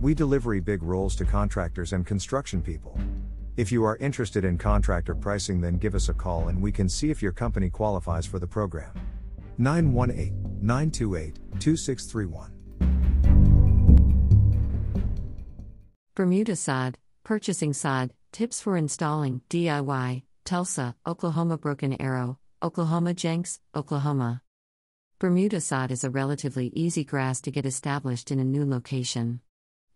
We delivery big rolls to contractors and construction people. If you are interested in contractor pricing, then give us a call and we can see if your company qualifies for the program. 918 928 2631. Bermuda sod, purchasing sod, tips for installing, DIY, Tulsa, Oklahoma Broken Arrow, Oklahoma Jenks, Oklahoma. Bermuda sod is a relatively easy grass to get established in a new location.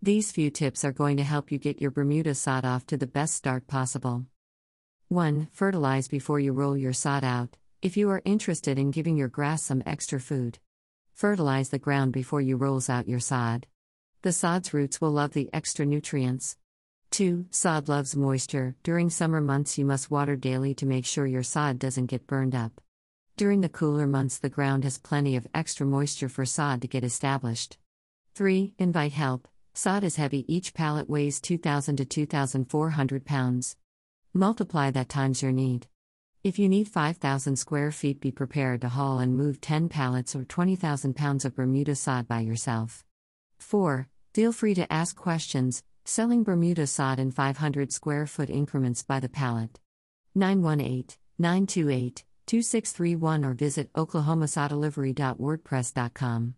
These few tips are going to help you get your Bermuda sod off to the best start possible. 1. Fertilize before you roll your sod out, if you are interested in giving your grass some extra food. Fertilize the ground before you rolls out your sod. The sod's roots will love the extra nutrients. 2. Sod loves moisture. During summer months, you must water daily to make sure your sod doesn't get burned up. During the cooler months, the ground has plenty of extra moisture for sod to get established. 3. Invite help. Sod is heavy, each pallet weighs 2,000 to 2,400 pounds. Multiply that times your need. If you need 5,000 square feet, be prepared to haul and move 10 pallets or 20,000 pounds of Bermuda sod by yourself. 4. Feel free to ask questions, selling Bermuda sod in 500 square foot increments by the pallet. 918 928 2631 or visit oklahomasodelivery.wordpress.com.